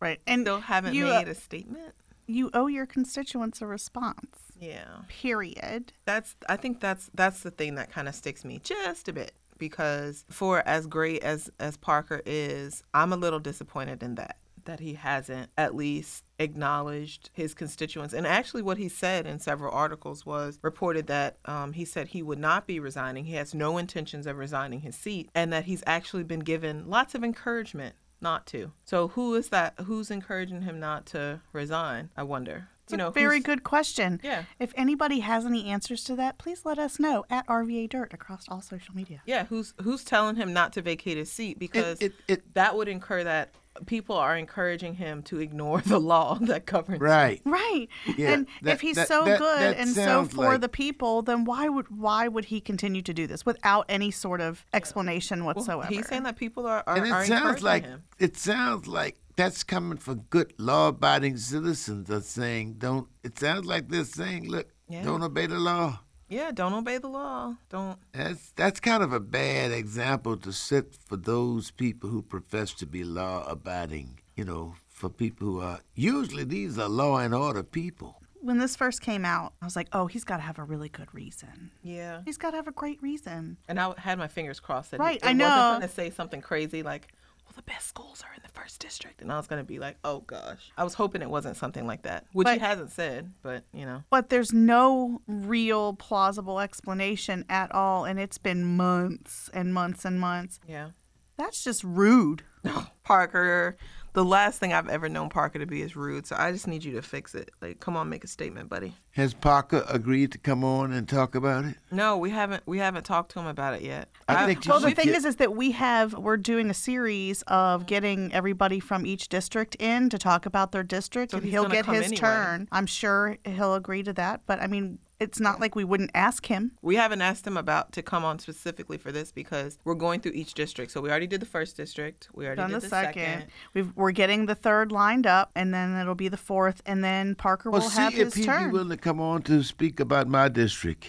Right. And Still haven't you, uh, made a statement. you owe your constituents a response. Yeah. Period. that's I think that's that's the thing that kind of sticks me just a bit because for as great as as Parker is, I'm a little disappointed in that that he hasn't at least acknowledged his constituents. And actually, what he said in several articles was reported that um, he said he would not be resigning. He has no intentions of resigning his seat, and that he's actually been given lots of encouragement not to. So who is that? Who's encouraging him not to resign? I wonder. you know, Very good question. Yeah. If anybody has any answers to that, please let us know at RVA Dirt across all social media. Yeah, who's who's telling him not to vacate his seat because it- it- that would incur that people are encouraging him to ignore the law that governs. right. Right. Yeah, and that- if he's that- so that- good that and so for like- the people, then why would why would he continue to do this without any sort of explanation Well, whatsoever? he's saying that people are are, And are it sounds encouraging like him. it sounds like that's coming from good law-abiding citizens. Are saying don't. It sounds like they're saying, look, Yeah. don't obey the law. Yeah, don't obey the law. Don't. That's that's kind of a bad example to set for those people who profess to be law-abiding. You know, for people who are usually these are law and order people. when this first came out, I was like, oh, he's got to have a really good reason. Yeah. He's got to have a great reason. And I had my fingers crossed that Right, he, it I know. wasn't going to say something crazy like, "Well, the best schools are in the first district," and I was going to be like, "Oh gosh." I was hoping it wasn't something like that, which he hasn't said. But you know, But there's no real plausible explanation at all, and it's been months and months and months. yeah. That's just rude. Parker, the last thing I've ever known Parker to be is rude. So I just need you to fix it. Like, come on, make a statement, buddy. Has Parker agreed to come on and talk about it? No, we haven't. We haven't talked to him about it yet. I think Well, the thing get- is, is that we have we're doing a series of getting everybody from each district in to talk about their district, So and he's he'll gonna get come his anyway. turn. I'm sure he'll agree to that. But I mean, it's not like we wouldn't ask him. We haven't asked him about to come on specifically for this because we're going through each district. So we already did the first district. We already Done did the, the, second. We've, we're getting the third lined up, and then it'll be the fourth, and then Parker Well, will see have if he'd be willing to come on to speak about my district.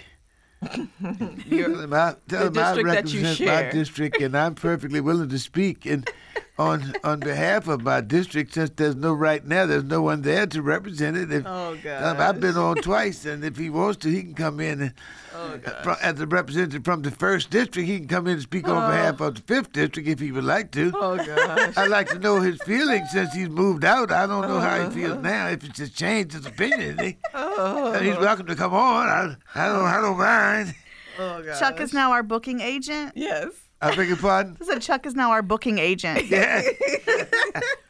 You're- Tell him I, tell The him I district that you represent my share. district, and I'm perfectly willing to speak and on on behalf of my district. Since there's no right now, there's no one there to represent it. If, Oh, tell him I've been on twice, and if he wants to, he can come in. And, Oh, uh, fro- as a representative from the first district, he can come in and speak on behalf of the fifth district if he would like to. Oh gosh. I'd like to know his feelings since he's moved out. I don't know how he Uh-huh. feels now. If it's just changed his opinion, he, Oh. and he's welcome to come on. I, I don't, I don't mind. Oh gosh. Chuck is now our booking agent. Yes. I beg your pardon. I said Chuck is now our booking agent. Yeah.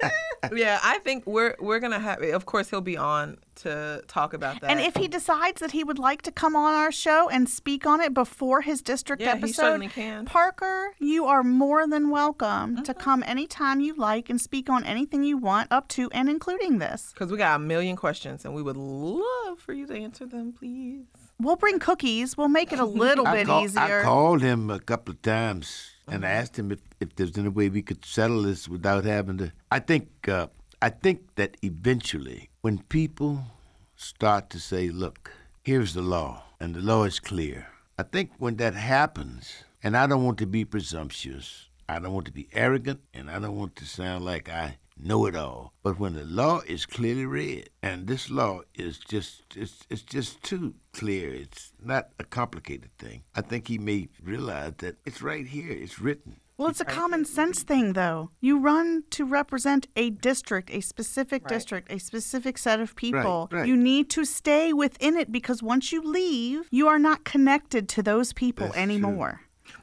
Yeah, I think we're we're gonna have. Of course, he'll be on to talk about that. And if he decides that he would like to come on our show and speak on it before his district Yeah, he episode, certainly can. Parker, you are more than welcome Mm-hmm. to come anytime you like and speak on anything you want, up to and including this. because we got a million questions, and we would love for you to answer them, please. We'll bring cookies. We'll make it a little bit call- easier. I called him a couple of times and asked him if, if there's any way we could settle this without having to. I think uh, I think that eventually, when people start to say, "Look, here's the law, and the law is clear," I think when that happens, and I don't want to be presumptuous, I don't want to be arrogant, and I don't want to sound like I know it all. But when the law is clearly read, and this law is just it's it's just too clear. It's not a complicated thing. I think he may realize that it's right here. It's written. Well, it's a common sense thing, though. You run to represent a district, a specific district, a specific set of people. right. You need to stay within it because once you leave, you are not connected to those people That's true.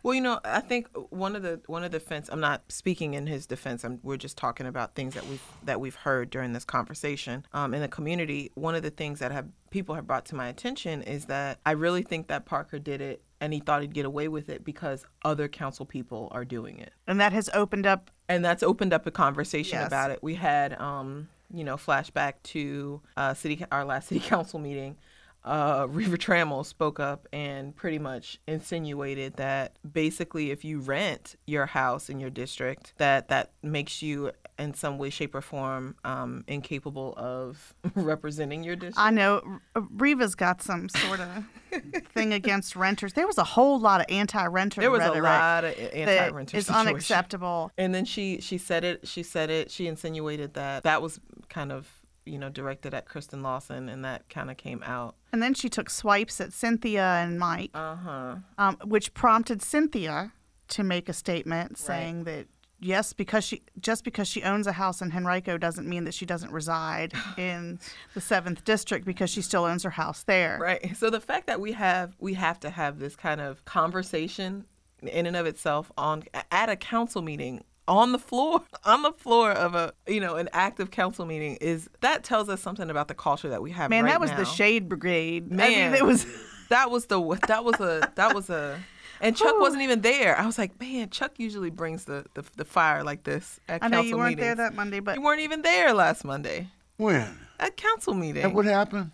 Well, you know, I think one of the one of the defense. I'm not speaking in his defense. I'm, we're just talking about things that we've that we've heard during this conversation um, in the community. One of the things that have people have brought to my attention is that I really think that Parker did it and he thought he'd get away with it because other council people are doing it, And that has opened up. and that's opened up a conversation Yes. about it. We had, um, you know, flashback to uh, city our last city council meeting uh, Reva Trammell spoke up and pretty much insinuated that basically if you rent your house in your district, that that makes you in some way, shape, or form um, incapable of representing your district. I know R- Reva's got some sort of thing against renters. There was a whole lot of anti-renter there was a lot of anti-renter It's unacceptable. And then she she said it. She said it. She insinuated that that was kind of you know directed at Kristen Larson, and that kind of came out. And then she took swipes at Cynthia and Mike, Uh huh. um, which prompted Cynthia to make a statement saying that yes, because she just because she owns a house in Henrico doesn't mean that she doesn't reside in the seventh district because she still owns her house there. Right. So the fact that we have we have to have this kind of conversation in and of itself on at a council meeting on the floor on the floor of a you know an active council meeting is that tells us something about the culture that we have Man, right that was now. the shade brigade. I Man, mean, it was. that was the that was a that was a and Chuck wasn't even there. I was like, man, Chuck usually brings the the, the fire like this at I know you weren't there that Monday, but you weren't even there last Monday When? At council meeting. And what happened?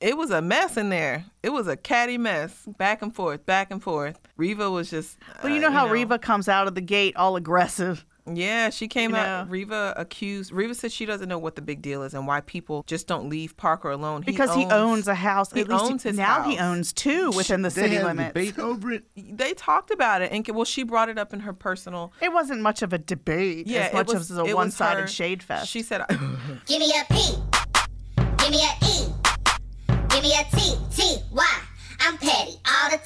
it was a mess in there. It was a catty mess, back and forth, back and forth. Reva was just. well, you uh, know how Reva comes out of the gate all aggressive. Yeah, she came You out. know. Reva accused. Reva said she doesn't know what the big deal is and why people just don't leave Parker alone. Because he owns a house. he At least owns his now he owns two within the they city had a limits. debate over it. They talked about it, and well, she brought it up in her personal. It wasn't much of a debate Yeah, as much it was, as a it was one-sided her- shade fest. She said, Give me a a P. Give me a E. Give me a T. T. Y. I'm petty all the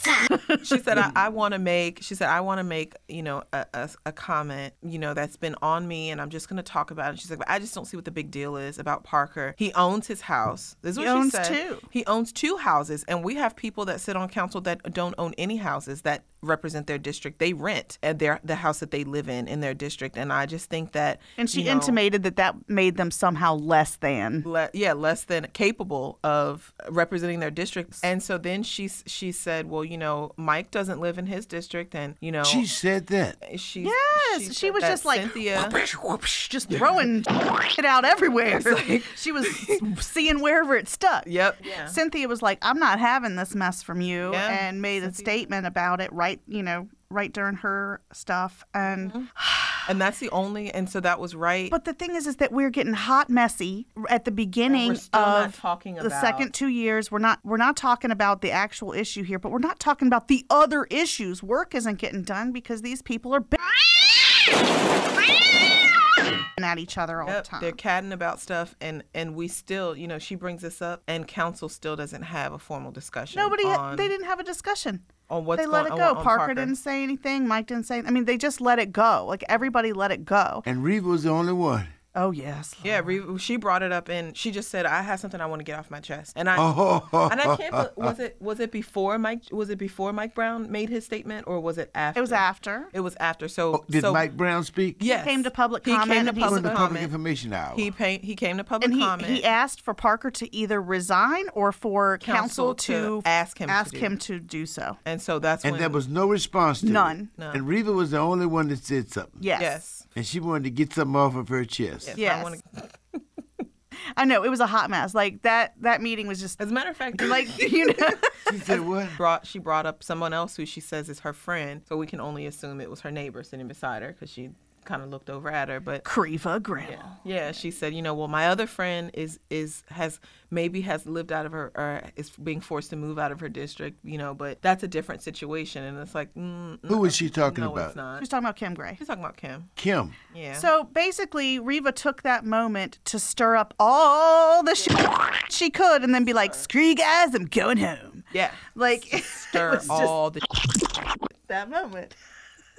time. she said I, I want to make she said I want to make you know a, a, a comment you know that's been on me and I'm just going to talk about it. She's like, but I just don't see what the big deal is about Parker. He owns his house. This is He what owns said. two. He owns two houses, and we have people that sit on council that don't own any houses that represent their district. They rent at their the house that they live in in their district, and I just think that and she you know, intimated that that made them somehow less than. le- yeah, less than capable of representing their district. And so then she she said, well, you know, Mike doesn't live in his district, and you know, She said that. she Yes, she, she was just like Cynthia. just throwing it out everywhere. she was seeing wherever it stuck. Yep. Yeah. Cynthia was like, "I'm not having this mess from you," Yeah, and made a statement about it right, you know, right during her stuff. And Mm-hmm. And that's the only. And so that was right. but the thing is, is that we're getting hot messy at the beginning of talking the about- second two years. We're not we're not talking about the actual issue here, but we're not talking about the other issues. Work isn't getting done because these people are. b- at each other all Yep, the time. they're catting about stuff, and and we still, you know, she brings this up, and council still doesn't have a formal discussion. Nobody, on, they didn't have a discussion. On what's they let it go. on, on Parker, Parker didn't say anything. Mike didn't say. I mean, they just let it go. Like everybody let it go. And Reeve was the only one. Oh yes. Yeah, Re- she brought it up, and she just said, "I have something I want to get off my chest." And I Oh, and I can't. bel- Was it was it before Mike? Was it before Mike Brown made his statement, or was it after? It was after. It was after. So Oh, Did so, Mike Brown speak? Yes, He came to public He comment came to and he public When the public information hour. He pay, he came to public And he, comment. he asked for Parker to either resign or for council, Council to ask him to ask do. him to do so. and so that's and when there was no response to None. it. No. And Reva was the only one that said something. Yes. yes. And she wanted to get something off of her chest. Yes. Yes. I wanna, I know it was a hot mess. Like that that meeting was just As a matter of fact, like you know. She said what? brought she brought up someone else who she says is her friend, so we can only assume it was her neighbor sitting beside her because she kind of looked over at her. But Creva Grill. yeah, she said, you know, well, my other friend is is has maybe has lived out of her or is being forced to move out of her district, you know, but that's a different situation, and it's like, mm, mm Who was she mm, mm, talking no, about? it's not. She's talking about Kim Gray. She's talking about Kim. Kim. Yeah. So basically, Reva took that moment to stir up all the shit she could and then be like, screw you guys, I'm going home. yeah, Like, it stir was just all the that moment.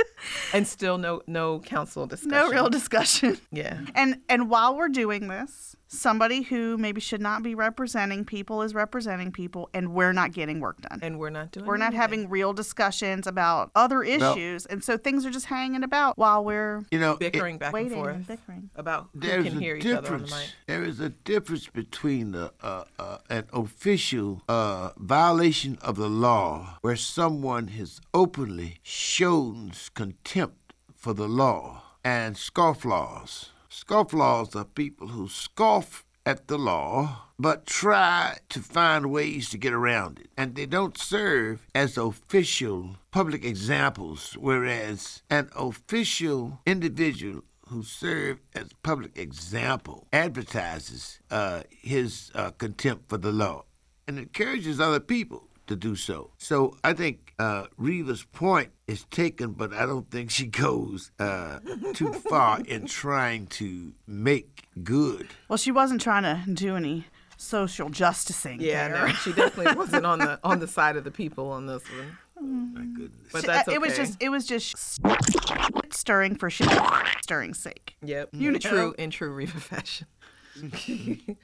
and still no no council discussion. No real discussion. Yeah. And and while we're doing this, somebody who maybe should not be representing people is representing people, and we're not getting work done. And we're not doing. we're not anything. having real discussions about other issues, and so things are just hanging about while we're You know, it- bickering back waiting and forth and bickering. about who There's can a hear each other on the difference. mic. There is a difference between the, uh, uh, an official uh, violation of the law, where someone has openly shown contempt for the law, and scofflaws. Scofflaws are people who scoff at the law but try to find ways to get around it. And they don't serve as official public examples, whereas an official individual who serve as public example advertises uh, his uh, contempt for the law and encourages other people to do so. So I think uh, Reva's point is taken, but I don't think she goes uh, too far in trying to make good. Well, she wasn't trying to do any social justicing. Yeah, there. no, she definitely wasn't on the on the side of the people on this one. My goodness. But that's uh, okay. It was just it was just stirring for shit stirring sake. Yep. You in know. true in true Reva fashion.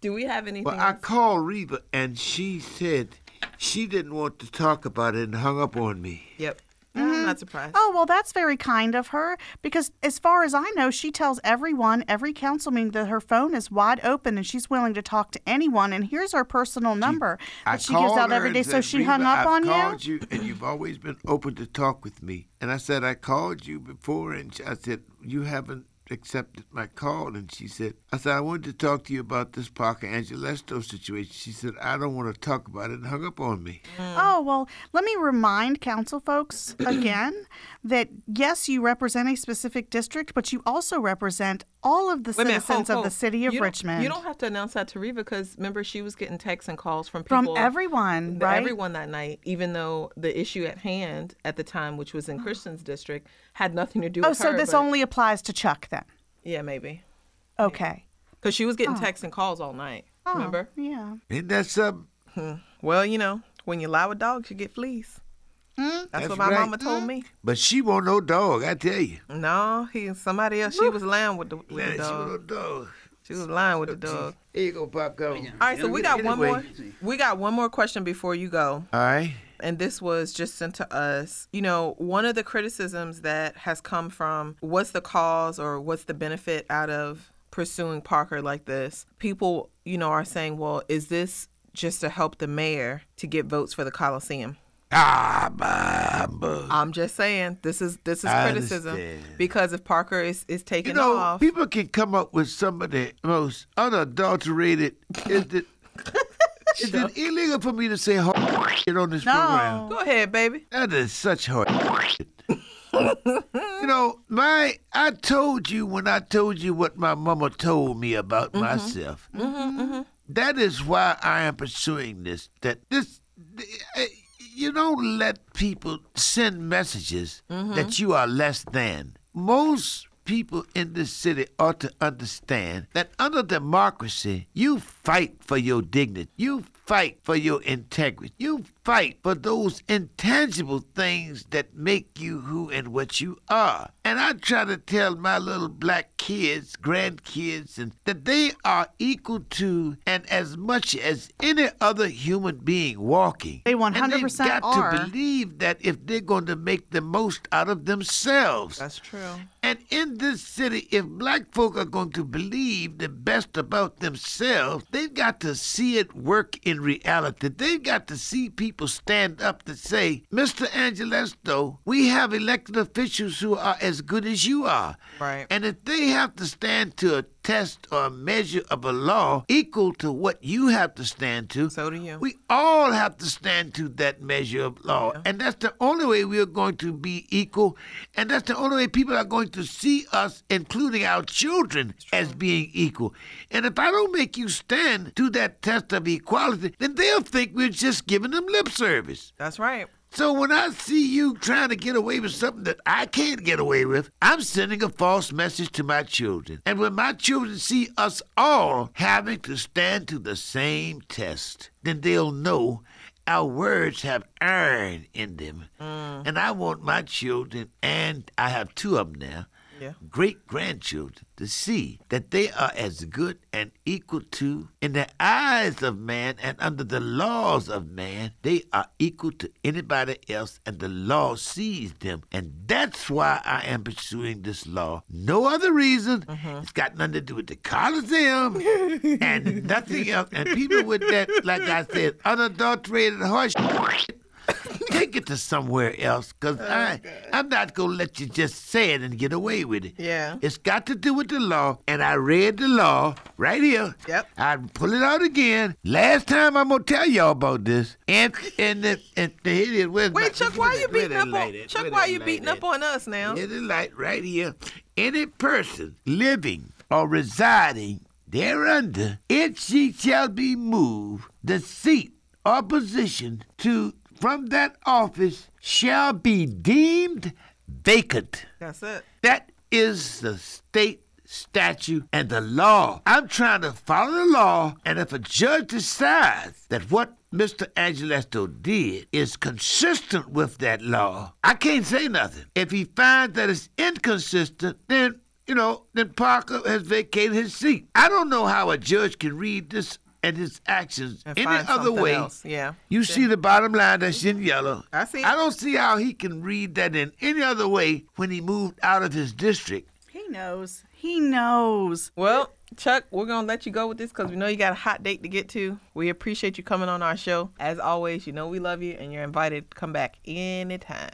Do we have anything? Well, I called Reva and she said she didn't want to talk about it and hung up on me. Yep. Mm-hmm. I'm not surprised. Oh, well, that's very kind of her because, as far as I know, she tells everyone, every council meeting, that her phone is wide open and she's willing to talk to anyone. And here's her personal number I that she gives out her every and day. So said, she hung "Reva, up I've on you? called you, and you've always been open to talk with me. And I said, I called you before, and I said, you haven't accepted my call. And she said, I said, I wanted to talk to you about this Parker Agelasto situation. She said, I don't want to talk about it, and hung up on me. Mm. Oh, well, let me remind council folks again that yes, you represent a specific district, but you also represent all of the Wait a minute, citizens hold, of the city of You don't- Richmond. You don't have to announce that to Reva because remember she was getting texts and calls from people. from everyone, the- right? everyone that night, even though the issue at hand at the time, which was in mm. Christian's district, had nothing to do Oh, with so her. this but- only applies to Chuck then? yeah, maybe Okay. because she was getting oh. texts and calls all night. Oh, Remember? Yeah. Isn't that something? Hmm. Well, you know, when you lie with dogs, you get fleas. Hmm? That's, That's what my right. mama told me. Hmm? But she won't no dog, I tell you. No, he somebody else. She was lying with the with Yeah, the she dog. won't no dog. She was lying with the dog. Here you go, popcorn. All right, so we got one more. We got one more question before you go. All right. And this was just sent to us. You know, one of the criticisms that has come from what's the cause or what's the benefit out of pursuing Parker like this? People, you know, are saying, well, is this just to help the mayor to get votes for the Coliseum? Ah, bah, bah. I'm just saying this is this is I criticism understand. because if Parker is is You know, off, people can come up with some of the most unadulterated. is it, illegal for me to say hard shit on this program? go ahead, baby. That is such hard shit. you know, my I told you when I told you what my mama told me about mm-hmm. myself. Mm-hmm, mm-hmm. That is why I am pursuing this. That this, eh, you don't let people send messages that you are less than. Most people in this city ought to understand that under democracy, you fight for your dignity. You fight for your integrity. You fight for those intangible things that make you who and what you are. And I try to tell my little black kids, grandkids, and that they are equal to and as much as any other human being walking. They And they've 100% got are. to believe that if they're going to make the most out of themselves. That's true. And in this city, if black folk are going to believe the best about themselves, they've got to see it work in reality. They've got to see people stand up to say, Mr. Agelasto, we have elected officials who are as good as you are. Right. And if they have to stand to a test or a measure of a law equal to what you have to stand to. So do you. We all have to stand to that measure of law. And that's the only way we are going to be equal. And that's the only way people are going to see us, including our children, as being equal. And if I don't make you stand to that test of equality, then they'll think we're just giving them lip service. That's right. So when I see you trying to get away with something that I can't get away with, I'm sending a false message to my children. And when my children see us all having to stand to the same test, then they'll know our words have iron in them. Mm. And I want my children, and I have two of them now, Yeah. great grandchildren to see that they are as good and equal to, in the eyes of man and under the laws of man, they are equal to anybody else, and the law sees them. And that's why I am pursuing this law. No other reason. Mm-hmm. It's got nothing to do with the Coliseum and nothing else. And people with that, like I said, unadulterated horse. Take it to somewhere else, cause I I'm not gonna let you just say it and get away with it. Yeah. It's got to do with the law, and I read the law right here. Yep. I pull it out again. Last time I'm gonna tell y'all about this. And and the, and the here it is. Where's my- Wait, Chuck, why are you beating up on? Chuck? Why you beating at? up on us now? Here's the light right here. Any person living or residing thereunder, if she shall be moved, the seat or position to from that office shall be deemed vacant. That's it. That is the state statute and the law. I'm trying to follow the law, and if a judge decides that what Mr. Agelasto did is consistent with that law, I can't say nothing. If he finds that it's inconsistent, then you know, then Parker has vacated his seat. I don't know how a judge can read this and his actions And any other something way. else. Yeah. You see the bottom line that's in yellow. I see. I don't see how he can read that in any other way when he moved out of his district. He knows. He knows. Well, Chuck, we're gonna let you go with this because we know you got a hot date to get to. We appreciate you coming on our show. As always, you know we love you, and you're invited to come back anytime.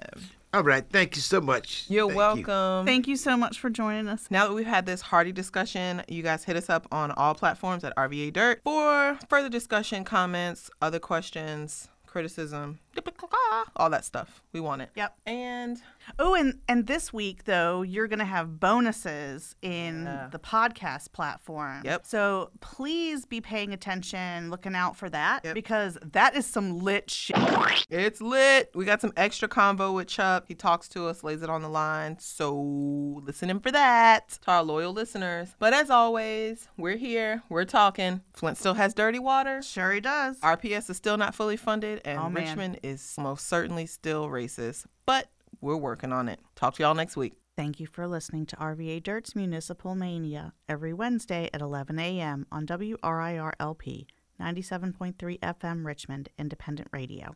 All right, thank you so much. You're Thank you. welcome. Thank you so much for joining us. Now that we've had this hearty discussion, you guys hit us up on all platforms at RVA Dirt for further discussion, comments, other questions, criticism, all that stuff. We want it. Yep. And Oh, and and this week though, you're gonna have bonuses in Yeah. the podcast platform. Yep. So please be paying attention, looking out for that Yep. because that is some lit shit. it's lit. We got some extra convo with Chuck. He talks to us, lays it on the line. So listen in for that to our loyal listeners. But as always, we're here. We're talking. Flint still has dirty water. Sure he does. RPS is still not fully funded, and Oh. Richmond is most certainly still racist. But we're working on it. Talk to y'all next week. Thank you for listening to RVA Dirt's Municipal Mania every Wednesday at 11 a.m. on WRIR LP 97.3 FM Richmond Independent Radio.